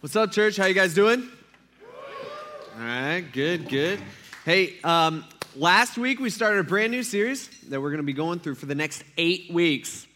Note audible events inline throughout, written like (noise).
What's up, church? How you guys doing? All right, good, good. Hey, um, last week we started a brand new series that we're going to be going through for the next eight weeks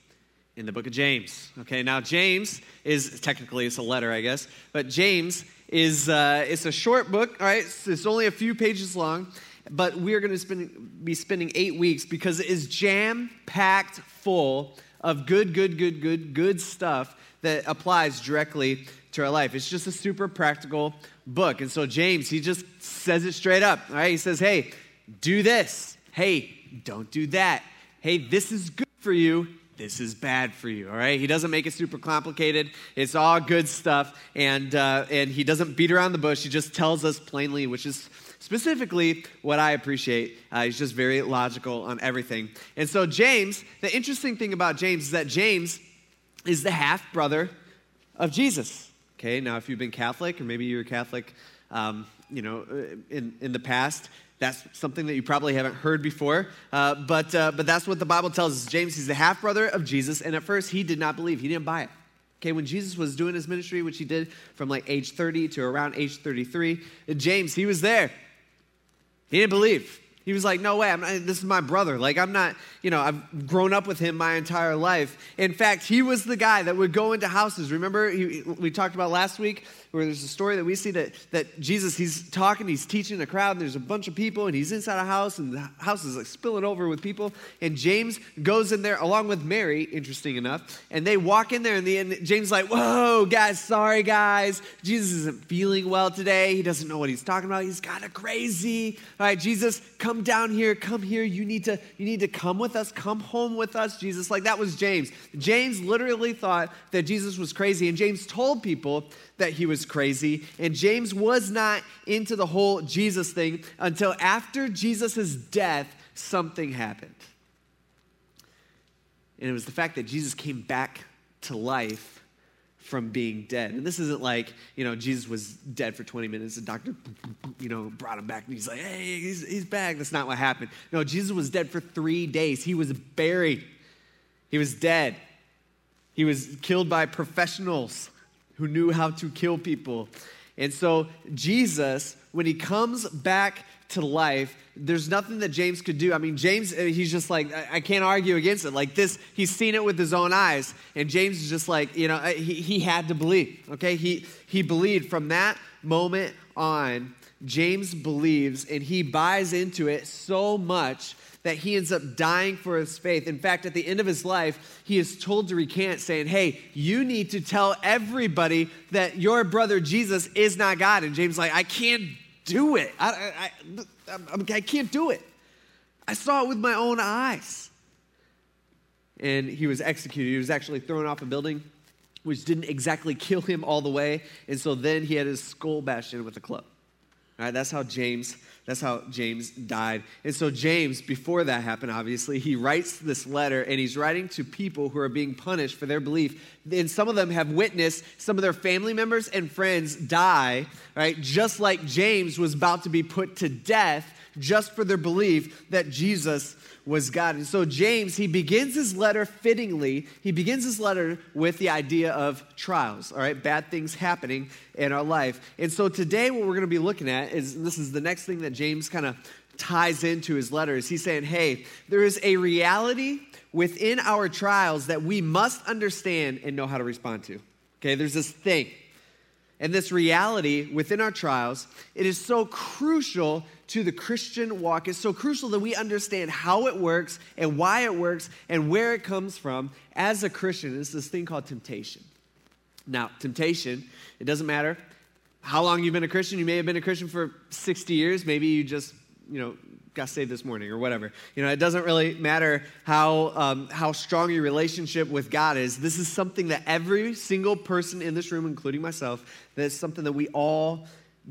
in the book of James. Okay, now James is technically it's a letter, I guess, but James is uh, it's a short book. All right, it's, it's only a few pages long, but we are going to be spending eight weeks because it is jam packed full of good, good, good, good, good stuff that applies directly to our life. It's just a super practical book. And so James, he just says it straight up. All right, he says, hey, do this. Hey, don't do that. Hey, this is good for you. This is bad for you. All right, he doesn't make it super complicated. It's all good stuff, and uh, and he doesn't beat around the bush. He just tells us plainly, which is specifically what I appreciate. Uh, he's just very logical on everything. And so James, the interesting thing about James is that James is the half brother of Jesus. Okay, now if you've been Catholic, or maybe you're Catholic, um, you know, uh, in, in the past, that's something that you probably haven't heard before. Uh, but, uh, but that's what the Bible tells us. James, he's the half brother of Jesus, and at first he did not believe, he didn't buy it. Okay, when Jesus was doing his ministry, which he did from like age 30 to around age 33, James, he was there. He didn't believe. He was like, no way, not, this is my brother. Like, I'm not, you know, I've grown up with him my entire life. In fact, he was the guy that would go into houses. Remember, he, we talked about last week where there's a story that we see that, that Jesus, he's talking, he's teaching a crowd, and there's a bunch of people, and he's inside a house, and the house is like spilling over with people. And James goes in there along with Mary, interesting enough, and they walk in there, and, the, and James like, whoa, guys, sorry, guys. Jesus isn't feeling well today. He doesn't know what he's talking about. He's kind of crazy. All right, Jesus, come down here, come here. You need to, you need to come with us, come home with us, Jesus. Like that was James. James literally thought that Jesus was crazy, and James told people that he was crazy. And James was not into the whole Jesus thing until after Jesus' death, something happened. And it was the fact that Jesus came back to life from being dead. And this isn't like, you know, Jesus was dead for 20 minutes. The doctor, you know, brought him back and he's like, hey, he's, he's back. That's not what happened. No, Jesus was dead for three days. He was buried, he was dead. He was killed by professionals who knew how to kill people. And so, Jesus, when he comes back to life, there's nothing that James could do. I mean, James, uh, he's just like, I can't argue against it. Like this, he's seen it with his own eyes. And James is just like, you know, uh, he, he had to believe, okay? He, he believed from that moment on. James believes and he buys into it so much that he ends up dying for his faith. In fact, at the end of his life, he is told to recant, saying, Hey, you need to tell everybody that your brother Jesus is not God. And James like, I can't do it. I, I, I, I can't do it. I saw it with my own eyes. And he was executed. He was actually thrown off a building, which didn't exactly kill him all the way. And so then he had his skull bashed in with a club. All right, that's how James that's how James died. And so, James, before that happened, obviously, he writes this letter and he's writing to people who are being punished for their belief. And some of them have witnessed some of their family members and friends die, right? Just like James was about to be put to death just for their belief that Jesus was God. And so James, he begins his letter fittingly. He begins his letter with the idea of trials, all right, bad things happening in our life. And so today, what we're going to be looking at is this is the next thing that James kind of ties into his letters. He's saying, hey, there is a reality within our trials that we must understand and know how to respond to. Okay, there's this thing and this reality within our trials, it is so crucial to the Christian walk. It's so crucial that we understand how it works and why it works and where it comes from as a Christian. It's this thing called temptation. Now, temptation, it doesn't matter how long you've been a Christian. You may have been a Christian for 60 years. Maybe you just, you know, got saved this morning or whatever. You know, it doesn't really matter how, um, how strong your relationship with God is. This is something that every single person in this room, including myself, that's something that we all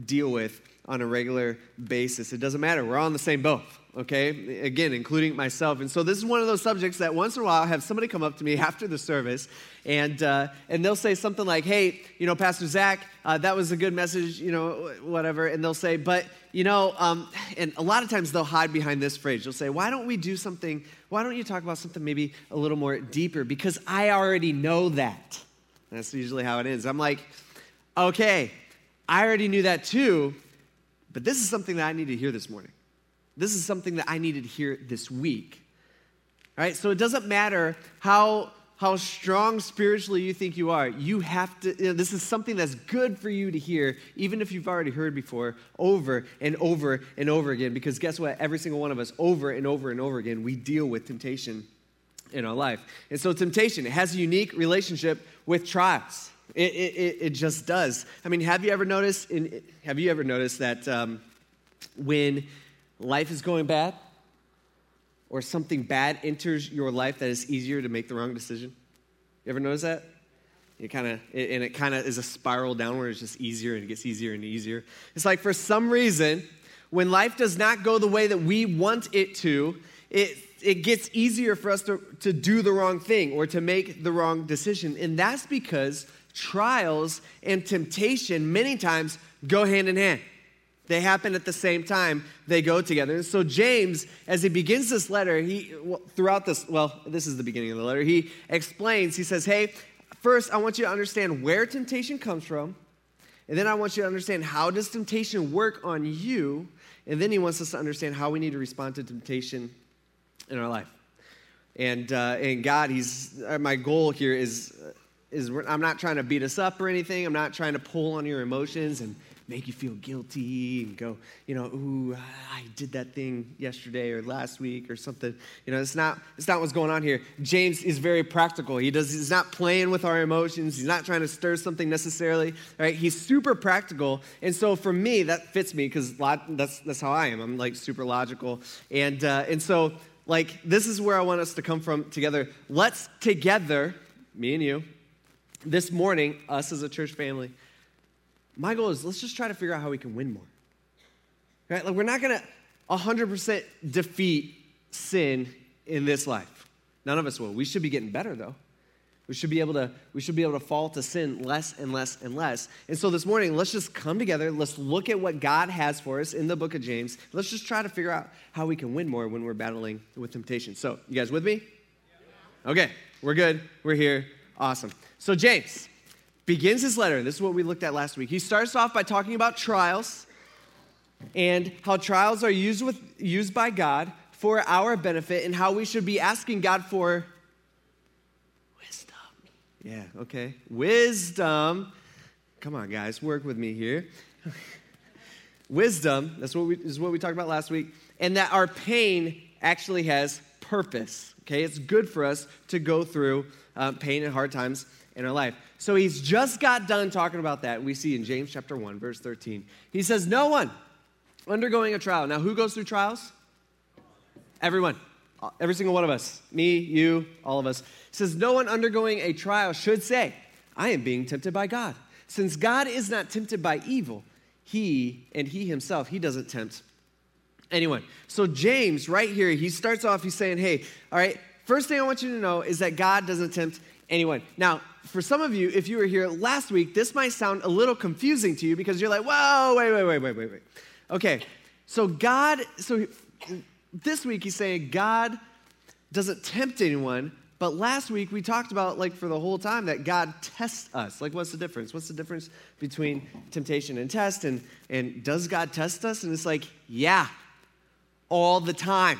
deal with on a regular basis. It doesn't matter. We're all in the same boat, okay? Again, including myself. And so this is one of those subjects that once in a while I have somebody come up to me (laughs) after the service and, uh, and they'll say something like, hey, you know, Pastor Zach, uh, that was a good message, you know, whatever. And they'll say, but, you know, um, and a lot of times they'll hide behind this phrase. They'll say, why don't we do something, why don't you talk about something maybe a little more deeper? Because I already know that. That's usually how it is. I'm like, Okay, I already knew that too, but this is something that I need to hear this morning. This is something that I needed to hear this week. All right, so it doesn't matter how how strong spiritually you think you are, you have to, you know, this is something that's good for you to hear, even if you've already heard before, over and over and over again. Because guess what? Every single one of us, over and over and over again, we deal with temptation in our life. And so, temptation, it has a unique relationship with trials. It, it, it just does. I mean, have you ever noticed, in, have you ever noticed that um, when life is going bad, or something bad enters your life that it's easier to make the wrong decision? You ever notice that? It kind of, and it kind of is a spiral downward. It's just easier and it gets easier and easier. It's like for some reason, when life does not go the way that we want it to, it, it gets easier for us to, to do the wrong thing or to make the wrong decision. And that's because trials and temptation many times go hand in hand. They happen at the same time, they go together. And so, James, as he begins this letter, he, throughout this, well, this is the beginning of the letter, he explains, he says, Hey, first, I want you to understand where temptation comes from. And then I want you to understand how does temptation work on you. And then he wants us to understand how we need to respond to temptation in our life. And, uh, and God, he's, uh, my goal here is, is I'm not trying to beat us up or anything. I'm not trying to pull on your emotions and make you feel guilty and go, you know, ooh, I did that thing yesterday or last week or something. You know, it's not, it's not what's going on here. James is very practical. He does, he's not playing with our emotions. He's not trying to stir something necessarily, right? He's super practical. And so for me, that fits me because that's, that's how I am. I'm like super logical. And, uh, and so like, this is where I want us to come from together. Let's together, me and you, this morning, us as a church family, my goal is let's just try to figure out how we can win more. Right? Like we're not going to 100% defeat sin in this life. None of us will. We should be getting better though. We should be able to we should be able to fall to sin less and less and less. And so this morning, let's just come together. Let's look at what God has for us in the book of James. Let's just try to figure out how we can win more when we're battling with temptation. So, you guys with me? Okay, we're good. We're here. Awesome. So James, begins his letter, and this is what we looked at last week. He starts off by talking about trials and how trials are used, with, used by God for our benefit and how we should be asking God for wisdom. Yeah, okay. Wisdom. Come on, guys, work with me here. (laughs) wisdom, that's what we, is what we talked about last week, and that our pain actually has purpose. Okay, it's good for us to go through uh, pain and hard times in our life. So he's just got done talking about that. We see in James chapter 1, verse 13. He says, No one undergoing a trial. Now, who goes through trials? Everyone. Every single one of us. Me, you, all of us. He says, No one undergoing a trial should say, I am being tempted by God. Since God is not tempted by evil, he and he himself, he doesn't tempt anyone. So, James, right here, he starts off, he's saying, Hey, all right, first thing I want you to know is that God doesn't tempt anyone. Now, for some of you, if you were here last week, this might sound a little confusing to you because you're like, whoa, wait, wait, wait, wait, wait, wait. Okay, so God, so this week he's saying God doesn't tempt anyone, but last week we talked about, like, for the whole time that God tests us. Like, what's the difference? What's the difference between temptation and test? And, and does God test us? And it's like, yeah, all the time.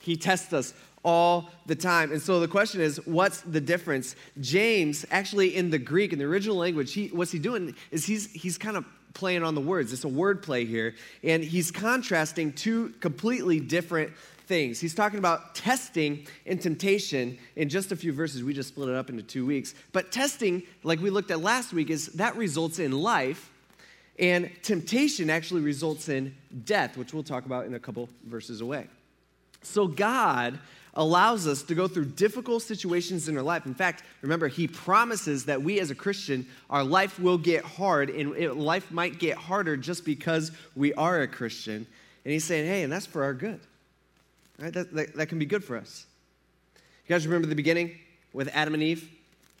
He tests us all the time. And so the question is, what's the difference? James, actually in the Greek, in the original language, he, what's he doing is he's, he's kind of playing on the words. It's a word play here. And he's contrasting two completely different things. He's talking about testing and temptation in just a few verses. We just split it up into two weeks. But testing, like we looked at last week, is that results in life. And temptation actually results in death, which we'll talk about in a couple verses away. So God allows us to go through difficult situations in our life. In fact, remember, He promises that we as a Christian, our life will get hard, and it, life might get harder just because we are a Christian. And He's saying, hey, and that's for our good. Right? That, that, that can be good for us. You guys remember the beginning with Adam and Eve?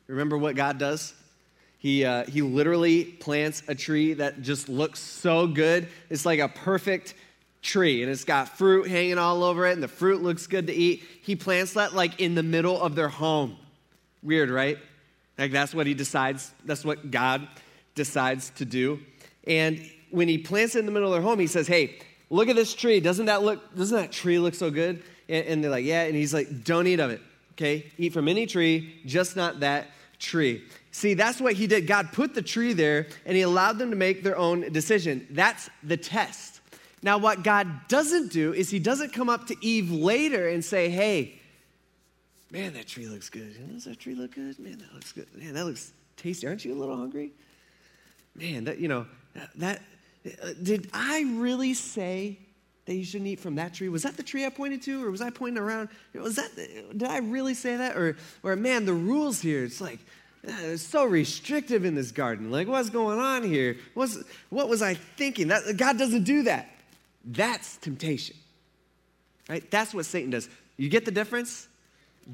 Remember what God does? He, uh, he literally plants a tree that just looks so good. It's like a perfect tree and it's got fruit hanging all over it and the fruit looks good to eat. He plants that like in the middle of their home. Weird, right? Like that's what he decides, that's what God decides to do. And when he plants it in the middle of their home, he says, Hey, look at this tree. Doesn't that look, doesn't that tree look so good? And, and they're like, Yeah. And he's like, Don't eat of it. Okay? Eat from any tree, just not that tree. See, that's what he did. God put the tree there and he allowed them to make their own decision. That's the test. Now, what God doesn't do is he doesn't come up to Eve later and say, Hey, man, that tree looks good. Does that tree look good? Man, that looks good. Man, that looks tasty. Aren't you a little hungry? Man, that, you know, that, uh, did I really say that you shouldn't eat from that tree? Was that the tree I pointed to, or was I pointing around? Was that? Did I really say that, or, or man, the rules here? It's like uh, it's so restrictive in this garden. Like, what's going on here? What's, what was I thinking? That, God doesn't do that. That's temptation, right? That's what Satan does. You get the difference?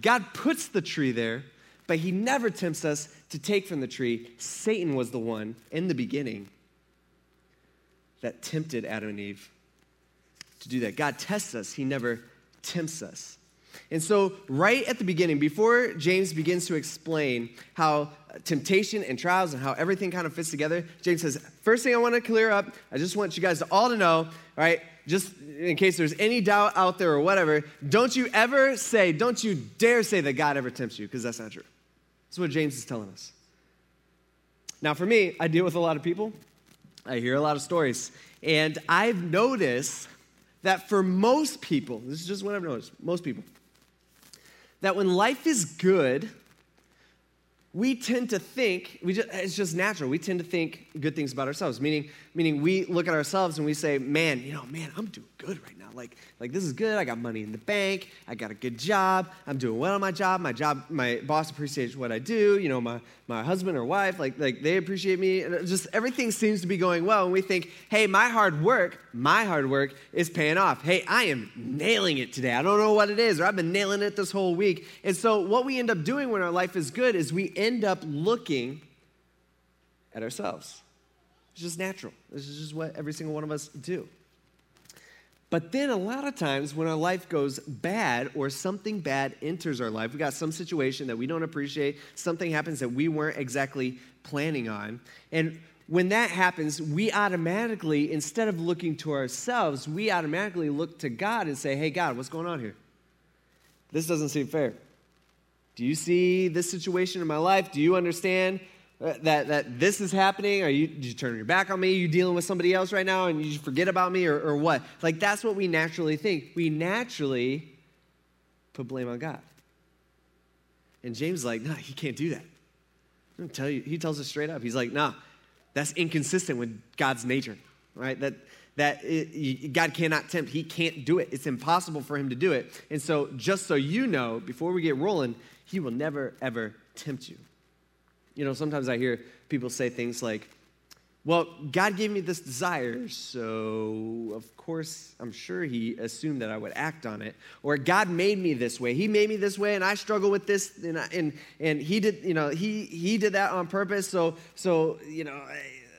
God puts the tree there, but he never tempts us to take from the tree. Satan was the one in the beginning that tempted Adam and Eve to do that. God tests us, he never tempts us. And so, right at the beginning, before James begins to explain how temptation and trials and how everything kind of fits together, James says, First thing I want to clear up, I just want you guys to all to know, all right, just in case there's any doubt out there or whatever, don't you ever say, don't you dare say that God ever tempts you, because that's not true. That's what James is telling us. Now, for me, I deal with a lot of people, I hear a lot of stories, and I've noticed that for most people, this is just what I've noticed, most people, that when life is good, we tend to think, just, it's just natural, we tend to think good things about ourselves, meaning, meaning we look at ourselves and we say, man, you know, man, I'm doing good right now. Like, like this is good. I got money in the bank. I got a good job. I'm doing well on my job. My job, my boss appreciates what I do. You know, my, my husband or wife, like, like they appreciate me. Just everything seems to be going well. And we think, hey, my hard work, my hard work is paying off. Hey, I am nailing it today. I don't know what it is, or I've been nailing it this whole week. And so what we end up doing when our life is good is we end up looking at ourselves. It's just natural. This is just what every single one of us do. But then a lot of times when our life goes bad or something bad enters our life, we got some situation that we don't appreciate, something happens that we weren't exactly planning on. And when that happens, we automatically, instead of looking to ourselves, we automatically look to God and say, Hey, God, what's going on here? This doesn't seem fair. Do you see this situation in my life? Do you understand uh, that, that this is happening? Are you, did you turn your back on me? Are you dealing with somebody else right now and you forget about me or, or what? Like, that's what we naturally think. We naturally put blame on God. And James is like, no, he can't do that. I'm tell you, he tells us straight up. He's like, no, that's inconsistent with God's nature, right? That, that it, God cannot tempt. He can't do it. It's impossible for him to do it. And so, just so you know, before we get rolling, he will never, ever tempt you. You know, sometimes I hear people say things like, well, God gave me this desire, so of course I'm sure He assumed that I would act on it. Or God made me this way. He made me this way, and I struggle with this, and I, and, and He did, you know, He He did that on purpose. So so you know,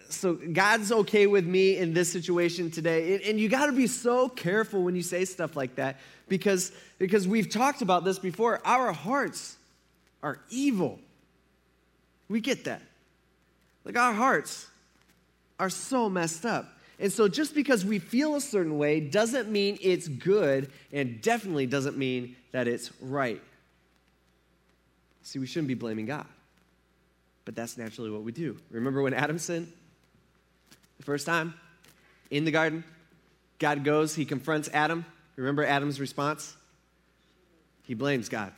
so God's okay with me in this situation today. And, and you got to be so careful when you say stuff like that because because we've talked about this before. Our hearts are evil. We get that. Like our hearts are so messed up. And so just because we feel a certain way doesn't mean it's good and definitely doesn't mean that it's right. See, we shouldn't be blaming God. But that's naturally what we do. Remember when Adam sinned? The first time in the garden, God goes, he confronts Adam. Remember Adam's response? He blames God.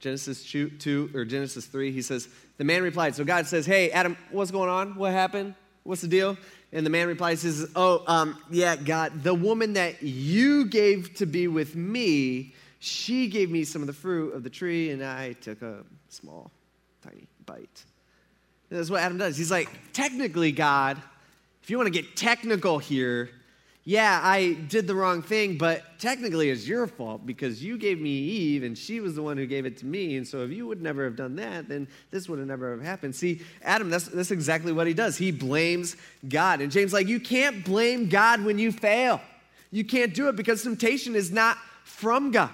Genesis 2 or Genesis 3, he says, The man replied, So God says, Hey, Adam, what's going on? What happened? What's the deal? And the man replies, says, Oh, um, yeah, God, the woman that you gave to be with me, she gave me some of the fruit of the tree, and I took a small, tiny bite. And that's what Adam does. He's like, Technically, God, if you want to get technical here, yeah, I did the wrong thing, but technically it's your fault because you gave me Eve and she was the one who gave it to me. And so if you would never have done that, then this would have never have happened. See, Adam, that's, that's exactly what he does. He blames God. And James like, you can't blame God when you fail. You can't do it because temptation is not from God.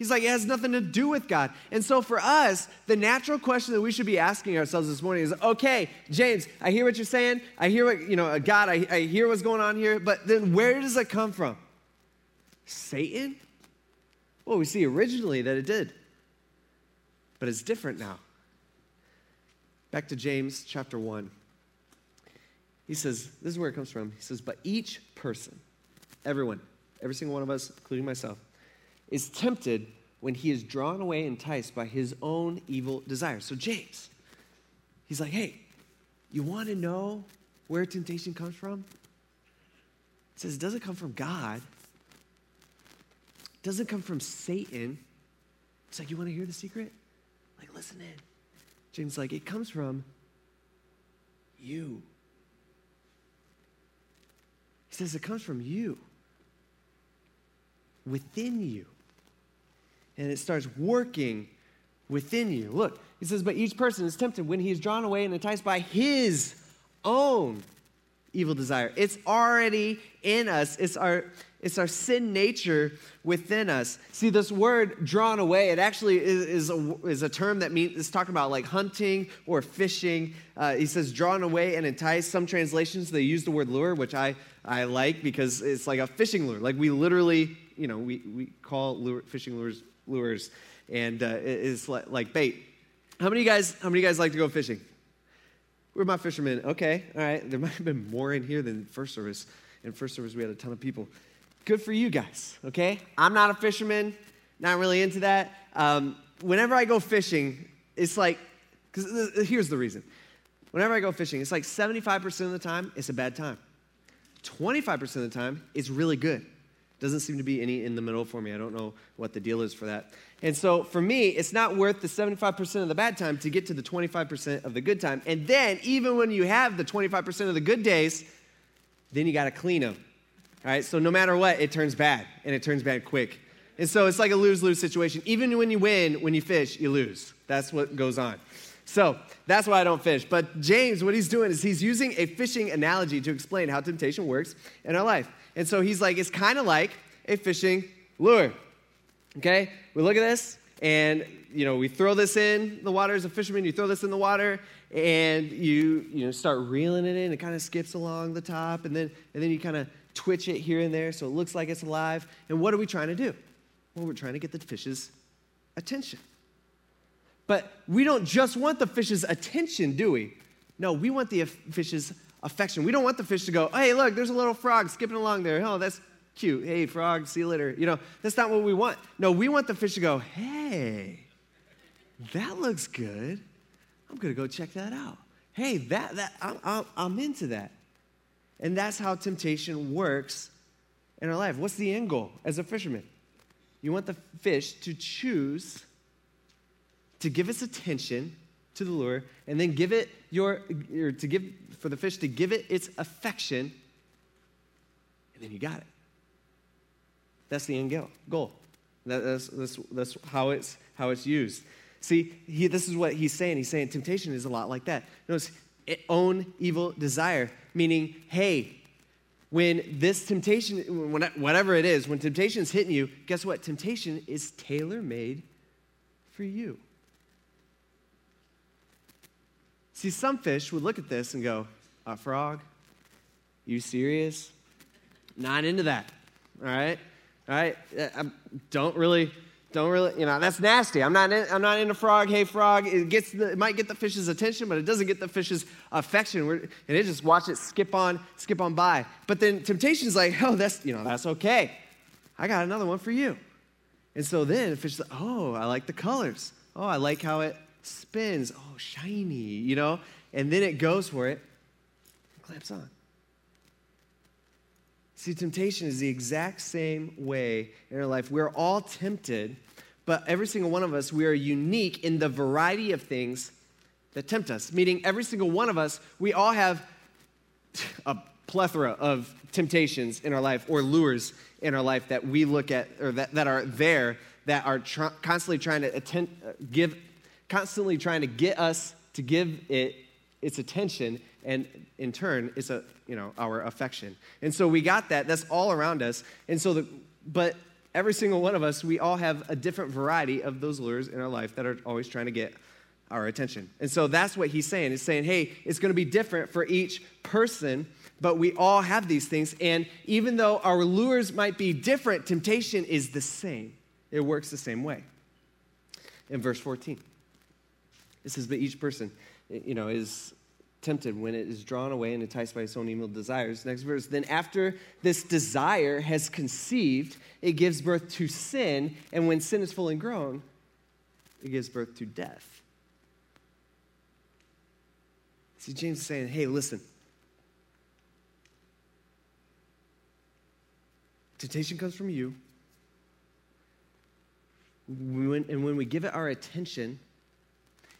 He's like, it has nothing to do with God. And so for us, the natural question that we should be asking ourselves this morning is okay, James, I hear what you're saying. I hear what, you know, uh, God, I, I hear what's going on here, but then where does it come from? Satan? Well, we see originally that it did, but it's different now. Back to James chapter 1. He says, this is where it comes from. He says, but each person, everyone, every single one of us, including myself, is tempted when he is drawn away, enticed by his own evil desires. So, James, he's like, hey, you want to know where temptation comes from? He says, it doesn't come from God, it doesn't come from Satan. It's like, you want to hear the secret? Like, listen in. James like, it comes from you. He says it comes from you, within you and it starts working within you. Look, he says, But each person is tempted when he is drawn away and enticed by his own evil desire. It's already in us. It's our it's our sin nature within us. See, this word drawn away, it actually is, is, a, is a term that means it's talking about like hunting or fishing. Uh, he says drawn away and enticed. Some translations, they use the word lure, which I, I like because it's like a fishing lure. Like we literally, you know, we, we call lure, fishing lures lures, and uh, it's like, like bait. How many guys? How many guys like to go fishing? We're my fishermen. Okay, all right. There might have been more in here than first service. In first service, we had a ton of people. Good for you guys. Okay, I'm not a fisherman. Not really into that. Um, whenever I go fishing, it's like, because here's the reason. Whenever I go fishing, it's like 75% of the time, it's a bad time. 25% of the time, it's really good. Doesn't seem to be any in the middle for me. I don't know what the deal is for that. And so for me, it's not worth the 75% of the bad time to get to the 25% of the good time. And then, even when you have the 25% of the good days, then you got to clean them. All right? So no matter what, it turns bad, and it turns bad quick. And so it's like a lose lose situation. Even when you win, when you fish, you lose. That's what goes on. So that's why I don't fish. But James, what he's doing is he's using a fishing analogy to explain how temptation works in our life. And so he's like, it's kind of like a fishing lure. Okay? We look at this, and you know, we throw this in the water as a fisherman, you throw this in the water, and you you know start reeling it in, it kind of skips along the top, and then and then you kind of twitch it here and there so it looks like it's alive. And what are we trying to do? Well, we're trying to get the fish's attention. But we don't just want the fish's attention, do we? No, we want the fish's affection. We don't want the fish to go, hey, look, there's a little frog skipping along there. Oh, that's cute. Hey, frog, see you later. You know, that's not what we want. No, we want the fish to go, hey, that looks good. I'm going to go check that out. Hey, that, that I'm, I'm, I'm into that. And that's how temptation works in our life. What's the end goal as a fisherman? You want the fish to choose to give its attention to the lure and then give it your, or to give, for the fish to give it its affection, and then you got it. That's the end goal. That, that's, that's, that's how, it's, how it's used. See, he, this is what he's saying. He's saying temptation is a lot like that. Notice, eh, own evil desire, meaning, hey, when this temptation, when, whatever it is, when temptation is hitting you, guess what? Temptation is tailor made for you. See, some fish would look at this and go, A frog? You serious? Not into that. All right? All right? I uh, don't really, don't really, you know, that's nasty. I'm not, in, I'm not into frog. Hey, frog. It, gets the, it might get the fish's attention, but it doesn't get the fish's affection. We're, and it just watch it skip on, skip on by. But then temptation's like, oh, that's, you know, that's okay. I got another one for you. And so then the fish like, oh, I like the colors. Oh, I like how it spins. Oh, shiny, you know? And then it goes for it, clamps on. See, temptation is the exact same way in our life. We're all tempted, but every single one of us, we are unique in the variety of things that tempt us. Meaning, every single one of us, we all have a plethora of temptations in our life or lures in our life that we look at or that, that are there that are tr- constantly trying to attend, uh, give constantly trying to get us to give it its attention and in turn it's a you know our affection and so we got that that's all around us and so the but every single one of us, we all have a different variety of those lures in our life that are always trying to get our attention. And so that's what he's saying. He's saying, hey, it's going to be different for each person, but we all have these things. And even though our lures might be different, temptation is the same. It works the same way. In verse 14, it says, but each person, eh, you know, is tempted when it is drawn away and enticed by its own evil desires. Next verse. Then, after this desire has conceived, it gives birth to sin. And when sin is full and grown, it gives birth to death. See, James is saying, hey, listen. Temptation comes from you. and when we give it our attention,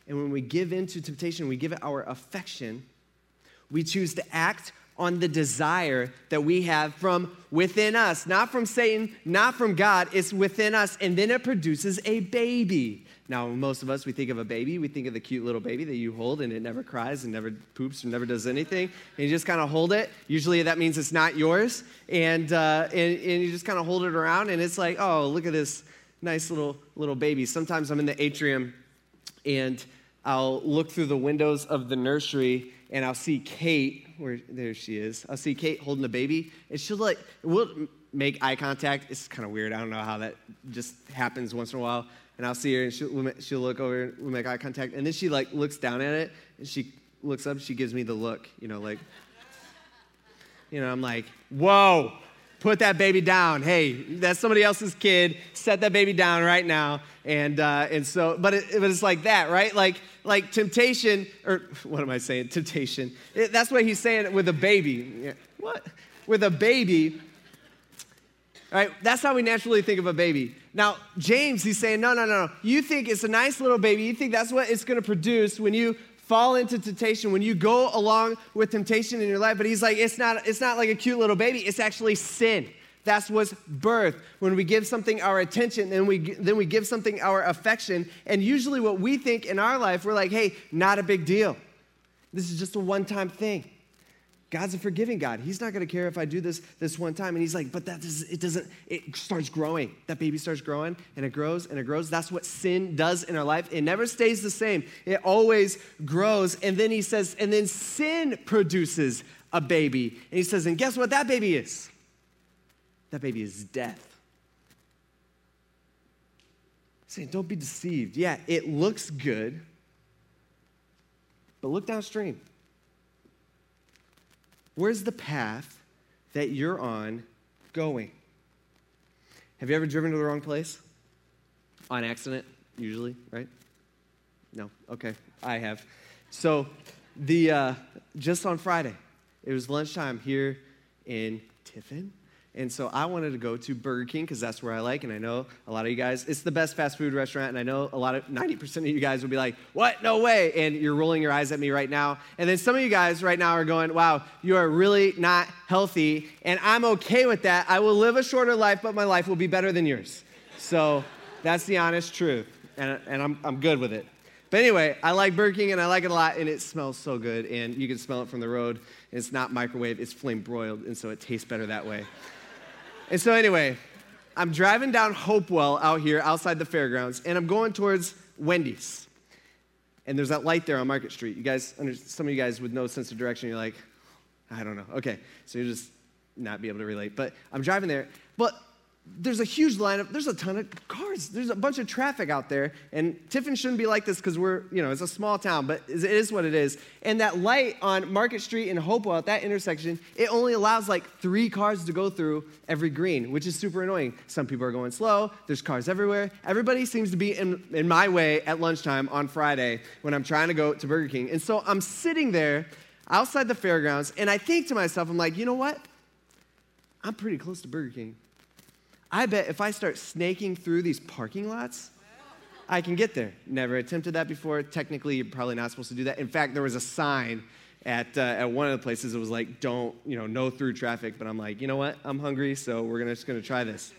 and when we give in to temptation, we give it our affection, we choose to act on the desire that we have from within us, not from Satan, not from God. It's within us, and then it produces a baby. Now, most of us, we think of a baby, we think of the cute little baby that you hold and it never cries and never poops and never does anything. And you just kind of hold it. Usually that means it's not yours. And, uh, and, and you just kind of hold it around, and it's like, oh, look at this nice little, little baby. Sometimes I'm in the atrium and I'll look through the windows of the nursery and I'll see Kate, where there she is. I'll see Kate holding a baby, and she'll like, we'll make eye contact. It's kind of weird. I don't know how that just happens once in a while. And I'll see her, and she'll, she'll look over, and we'll make eye contact, and then she like looks down at it, and she looks up, she gives me the look, you know, like, you know, I'm like, whoa, put that baby down. Hey, that's somebody else's kid. Set that baby down right now. And uh, and so, but it, but it's like that, right? Like like temptation, or (laughs) what am I saying? Temptation. It, that's what he's saying with a baby. What? With a baby. Right? That's how we naturally think of a baby. Now, James, he's saying, no, no, no, no. You think it's a nice little baby. You think that's what it's going to produce when you fall into temptation, when you go along with temptation in your life. But he's like, it's not, it's not like a cute little baby, it's actually sin. That's what's birth. When we give something our attention, then we, then we give something our affection. And usually, what we think in our life, we're like, hey, not a big deal. This is just a one time thing. God's a forgiving God. He's not going to care if I do this this one time. And he's like, but that does, it doesn't, it starts growing. That baby starts growing and it grows and it grows. That's what sin does in our life. It never stays the same. It always grows. And then he says, and then sin produces a baby. And he says, and guess what that baby is? That baby is death. Saying, don't be deceived. Yeah, it looks good, but look downstream. Where's the path that you're on going? Have you ever driven to the wrong place? On accident, usually, right? No? Okay, I have. So, the uh, just on Friday, it was lunchtime here in Tiffin. And so I wanted to go to Burger King because that's where I like. And I know a lot of you guys, it's the best fast food restaurant. And I know a lot of 90% of you guys will be like, what? No way. And you're rolling your eyes at me right now. And then some of you guys right now are going, wow, you are really not healthy. And I'm okay with that. I will live a shorter life, but my life will be better than yours. So that's the honest truth. And, and I'm, I'm good with it. But anyway, I like Burger King and I like it a lot. And it smells so good. And you can smell it from the road. It's not microwave, it's flame broiled. And so it tastes better that way. And so, anyway, I'm driving down Hopewell out here outside the fairgrounds, and I'm going towards Wendy's. And there's that light there on Market Street. You guys, some of you guys with no sense of direction, you're like, I don't know. Okay, so you just not be able to relate. But I'm driving there. But there's a huge lineup. There's a ton of cars. There's a bunch of traffic out there. And Tiffin shouldn't be like this because we're, you know, it's a small town, but it is what it is. And that light on Market Street in Hopewell at that intersection, it only allows like three cars to go through every green, which is super annoying. Some people are going slow. There's cars everywhere. Everybody seems to be in, in my way at lunchtime on Friday when I'm trying to go to Burger King. And so I'm sitting there outside the fairgrounds, and I think to myself, I'm like, you know what? I'm pretty close to Burger King. I bet if I start snaking through these parking lots, I can get there. Never attempted that before. Technically, you're probably not supposed to do that. In fact, there was a sign at, uh, at one of the places that was like, don't, you know, no through traffic. But I'm like, you know what? I'm hungry, so we're gonna, just going to try this.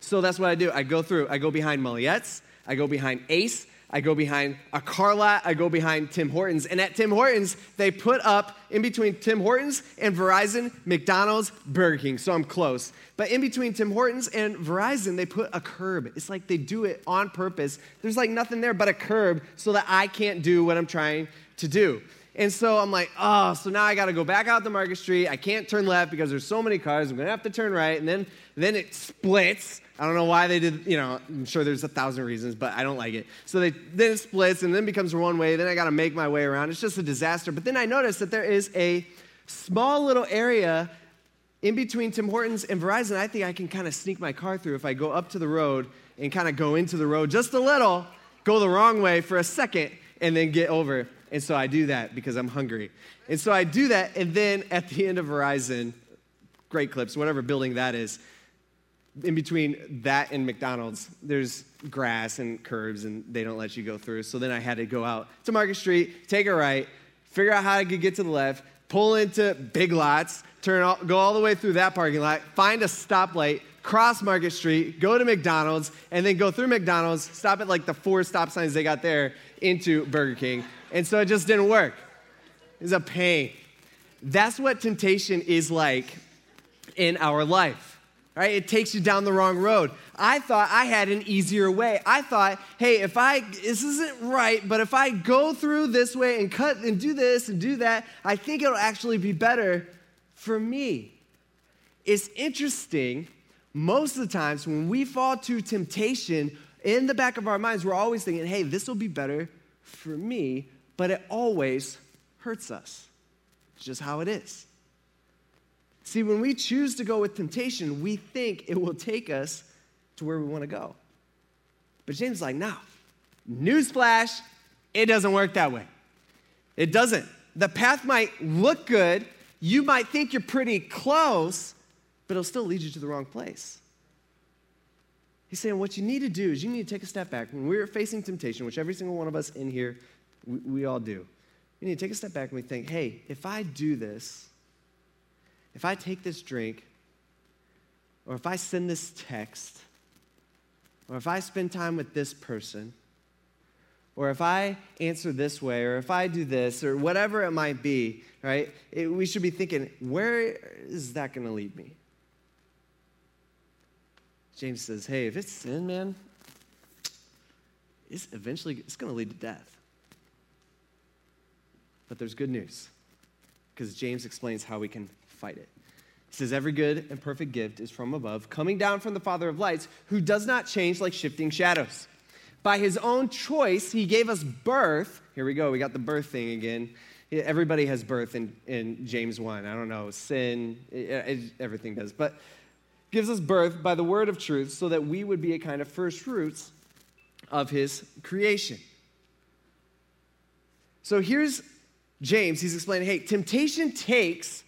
So that's what I do. I go through, I go behind Mulliet's, I go behind Ace, I go behind a car lot, I go behind Tim Hortons. And at Tim Hortons, they put up in between Tim Hortons and Verizon, McDonald's, Burger King. So I'm close. But in between Tim Hortons and Verizon, they put a curb. It's like they do it on purpose. There's like nothing there but a curb so that I can't do what I'm trying to do. And so I'm like, oh, so now I got to go back out to Market Street. I can't turn left because there's so many cars. I'm going to have to turn right. And then, then it splits. I don't know why they did, you know, I'm sure there's a thousand reasons, but I don't like it. So they, then it splits and then becomes one way. Then I got to make my way around. It's just a disaster. But then I noticed that there is a small little area in between Tim Hortons and Verizon. I think I can kind of sneak my car through if I go up to the road and kind of go into the road just a little, go the wrong way for a second, and then get over. And so I do that because I'm hungry. And so I do that, and then at the end of Verizon, Great Clips, whatever building that is, in between that and McDonald's, there's grass and curbs, and they don't let you go through. So then I had to go out to Market Street, take a right, figure out how I could get to the left, pull into Big Lots, turn all, go all the way through that parking lot, find a stoplight, cross Market Street, go to McDonald's, and then go through McDonald's, stop at like the four stop signs they got there into Burger King. And so it just didn't work. It's a pain. That's what temptation is like in our life right? It takes you down the wrong road. I thought I had an easier way. I thought, hey, if I, this isn't right, but if I go through this way and cut and do this and do that, I think it'll actually be better for me. It's interesting, most of the times when we fall to temptation, in the back of our minds, we're always thinking, hey, this will be better for me, but it always hurts us. It's just how it is. See, when we choose to go with temptation, we think it will take us to where we want to go. But James is like, no. Newsflash, it doesn't work that way. It doesn't. The path might look good, you might think you're pretty close, but it'll still lead you to the wrong place. He's saying what you need to do is you need to take a step back. When we're facing temptation, which every single one of us in here, we, we all do, we need to take a step back and we think, hey, if I do this, if I take this drink, or if I send this text, or if I spend time with this person, or if I answer this way, or if I do this, or whatever it might be, right? It, we should be thinking, where is that going to lead me? James says, hey, if it's sin, man, it's eventually it's going to lead to death. But there's good news because James explains how we can fight it. He says, Every good and perfect gift is from above, coming down from the Father of lights, who does not change like shifting shadows. By his own choice, he gave us birth. Here we go, we got the birth thing again. Everybody has birth in, in James 1. I don't know, sin, it, it, everything does. But gives us birth by the word of truth so that we would be a kind of first fruits of his creation. So here's James. He's explaining hey, temptation takes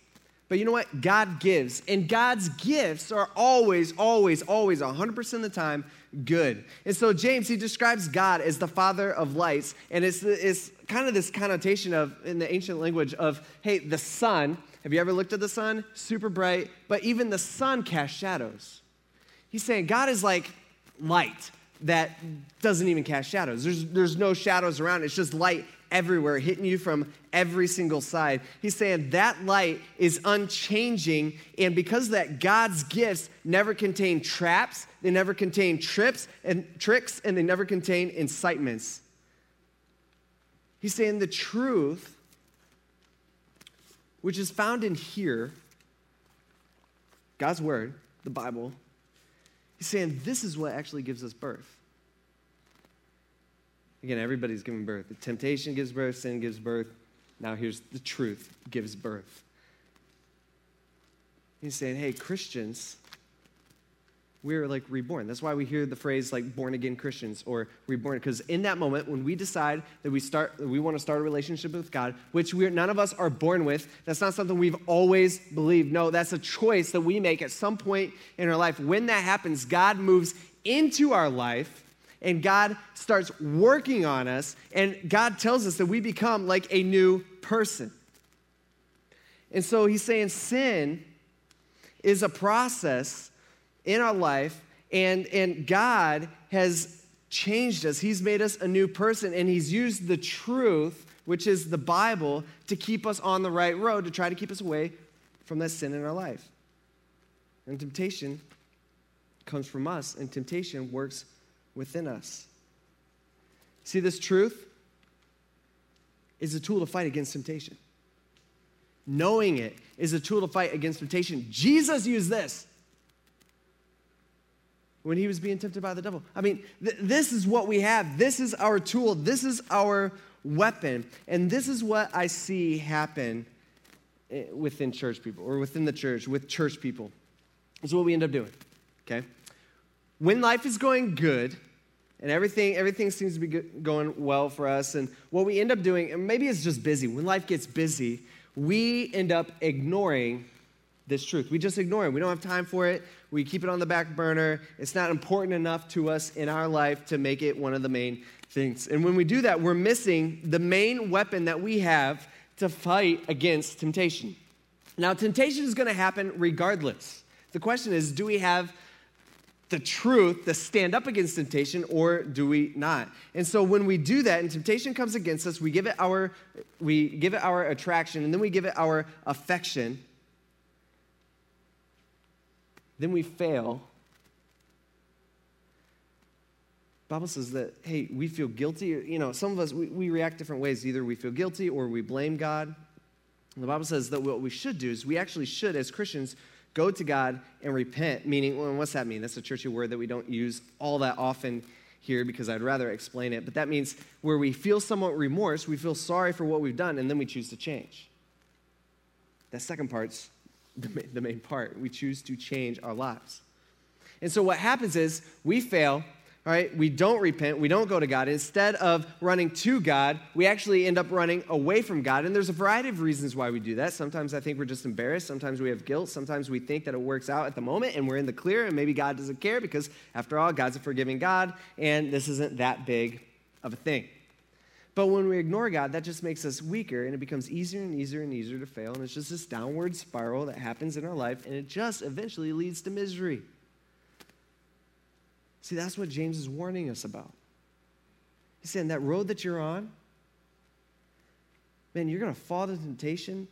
but you know what? God gives. And God's gifts are always, always, always, 100% of the time good. And so James, he describes God as the father of lights. And it's, it's kind of this connotation of, in the ancient language, of, hey, the sun. Have you ever looked at the sun? Super bright. But even the sun casts shadows. He's saying God is like light that doesn't even cast shadows. There's, there's no shadows around. It's just light everywhere, hitting you from every single side. He's saying that light is unchanging, and because that, God's gifts never contain traps, they never contain trips and tricks, and they never contain incitements. He's saying the truth, which is found in here, God's word, the Bible, he's saying this is what actually gives us birth. Again, everybody's giving birth. The temptation gives birth, sin gives birth. Now here's the truth gives birth. He's saying, hey, Christians, we're like reborn. That's why we hear the phrase like born again Christians or reborn. Because in that moment, when we decide that we start, that we want to start a relationship with God, which we're none of us are born with, that's not something we've always believed. No, that's a choice that we make at some point in our life. When that happens, God moves into our life and God starts working on us, and God tells us that we become like a new person. And so he's saying sin is a process in our life, and, and God has changed us. He's made us a new person, and He's used the truth, which is the Bible, to keep us on the right road, to try to keep us away from that sin in our life. And temptation comes from us, and temptation works within us. See, this truth is a tool to fight against temptation. Knowing it is a tool to fight against temptation. Jesus used this when he was being tempted by the devil. I mean, th- this is what we have. This is our tool. This is our weapon. And this is what I see happen eh, within church people or within the church with church people. This is what we end up doing. Okay? When life is going good, and everything everything seems to be going well for us. And what we end up doing and maybe it's just busy. When life gets busy we end up ignoring this truth. We just ignore it. We don't have time for it. We keep it on the back burner. It's not important enough to us in our life to make it one of the main things. And when we do that we're missing the main weapon that we have to fight against temptation. Now temptation is going to happen regardless. The question is do we have the truth to stand up against temptation or do we not? And so when we do that and temptation comes against us we give it our we give it our attraction and then we give it our affection then we fail. Bible says that hey we feel guilty you know some of us we, we react different ways. Either we feel guilty or we blame god. And the bible says that what we should do is we actually should as christians go to God and repent, meaning, well, what's that mean? That's a churchy word that we don't use all that often here because I'd rather explain it. But that means where we feel somewhat remorse, we feel sorry for what we've done, and then we choose to change. That second part's the main part. We choose to change our lives. And so what happens is we fail, right? We don't repent, we don't go to God. Instead of running to God, we actually end up running away from God. And there's a variety of reasons why we do that. Sometimes I think we're just embarrassed. Sometimes we have guilt. Sometimes we think that it works out at the moment and we're in the clear and maybe God doesn't care because, after all, God's a forgiving God and this isn't that big of a thing. But when we ignore God, that just makes us weaker and it becomes easier and easier and easier to fail. And it's just this downward spiral that happens in our life and it just eventually leads to misery. See, that's what James is warning us about. He's saying that road that you're on, man, you're going to fall to temptation,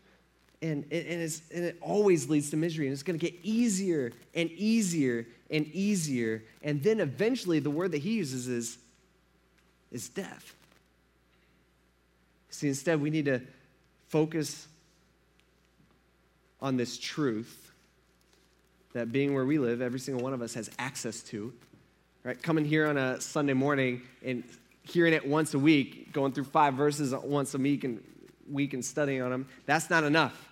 and it, and, and it always leads to misery, and it's going to get easier and easier and easier. And then eventually, the word that he uses is, is death. See, instead, we need to focus on this truth that being where we live, every single one of us has access to right? Coming here on a Sunday morning and hearing it once a week, going through five verses once a week and week and studying on them, that's not enough.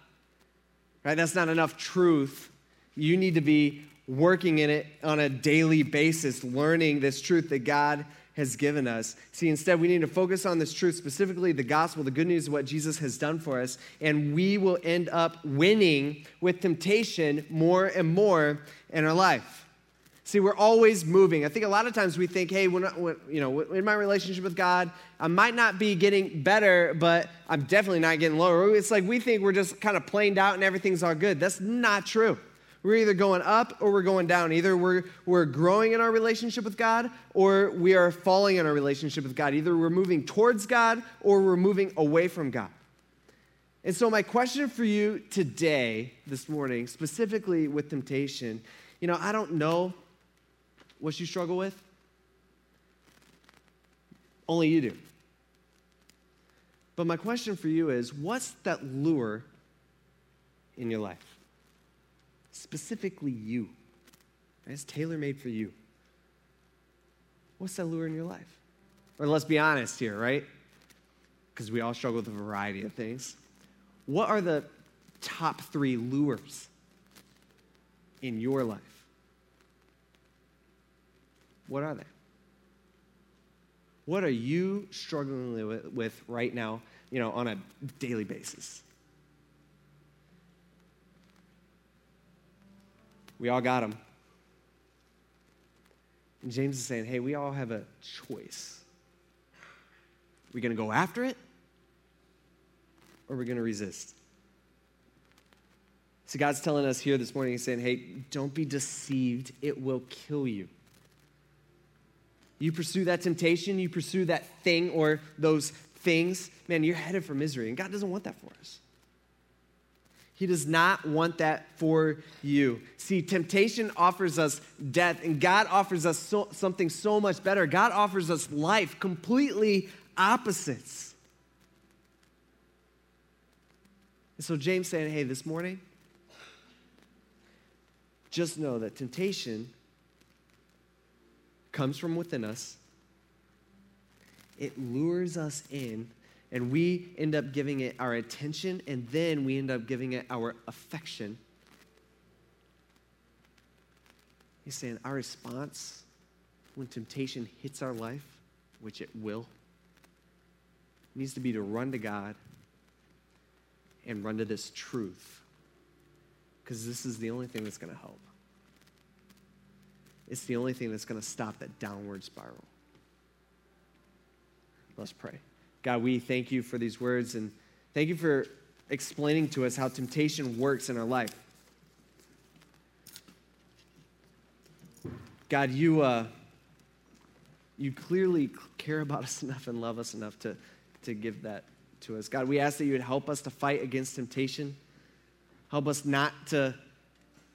Right? That's not enough truth. You need to be working in it on a daily basis, learning this truth that God has given us. See, instead, we need to focus on this truth, specifically the gospel, the good news of what Jesus has done for us, and we will end up winning with temptation more and more in our life. See, we're always moving. I think a lot of times we think, hey, when, when, you know, in my relationship with God, I might not be getting better, but I'm definitely not getting lower. It's like we think we're just kind of planed out and everything's all good. That's not true. We're either going up or we're going down. Either we're, we're growing in our relationship with God or we are falling in our relationship with God. Either we're moving towards God or we're moving away from God. And so, my question for you today, this morning, specifically with temptation, you know, I don't know what you struggle with? Only you do. But my question for you is what's that lure in your life? Specifically, you. It's tailor made for you. What's that lure in your life? Or let's be honest here, right? Because we all struggle with a variety of things. What are the top three lures in your life? What are they? What are you struggling with right now, you know, on a daily basis? We all got them. And James is saying, hey, we all have a choice. Are we going to go after it? Or are we going to resist? So God's telling us here this morning, He's saying, hey, don't be deceived. It will kill you. You pursue that temptation, you pursue that thing or those things, man, you're headed for misery. And God doesn't want that for us. He does not want that for you. See, temptation offers us death, and God offers us so, something so much better. God offers us life, completely opposites. And so James saying, hey, this morning, just know that temptation comes from within us. It lures us in, and we end up giving it our attention, and then we end up giving it our affection. He's saying our response when temptation hits our life, which it will, needs to be to run to God and run to this truth. Because this is the only thing that's going to help. It's the only thing that's going to stop that downward spiral. Let's pray. God, we thank you for these words and thank you for explaining to us how temptation works in our life. God, you, uh, you clearly care about us (laughs) enough and love us enough to, to give that to us. God, we ask that you would help us to fight against temptation. Help us not to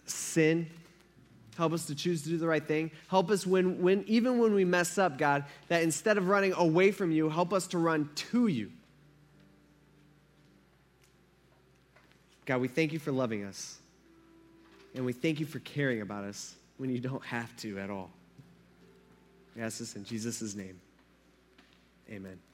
sin. Help us to choose to do the right thing. Help us when, when even when we mess up, God, that instead of running away from you, help us to run to you. God, we thank you for loving us. And we thank you for caring about us when you don't have to at all. We ask this in Jesus' name. Amen.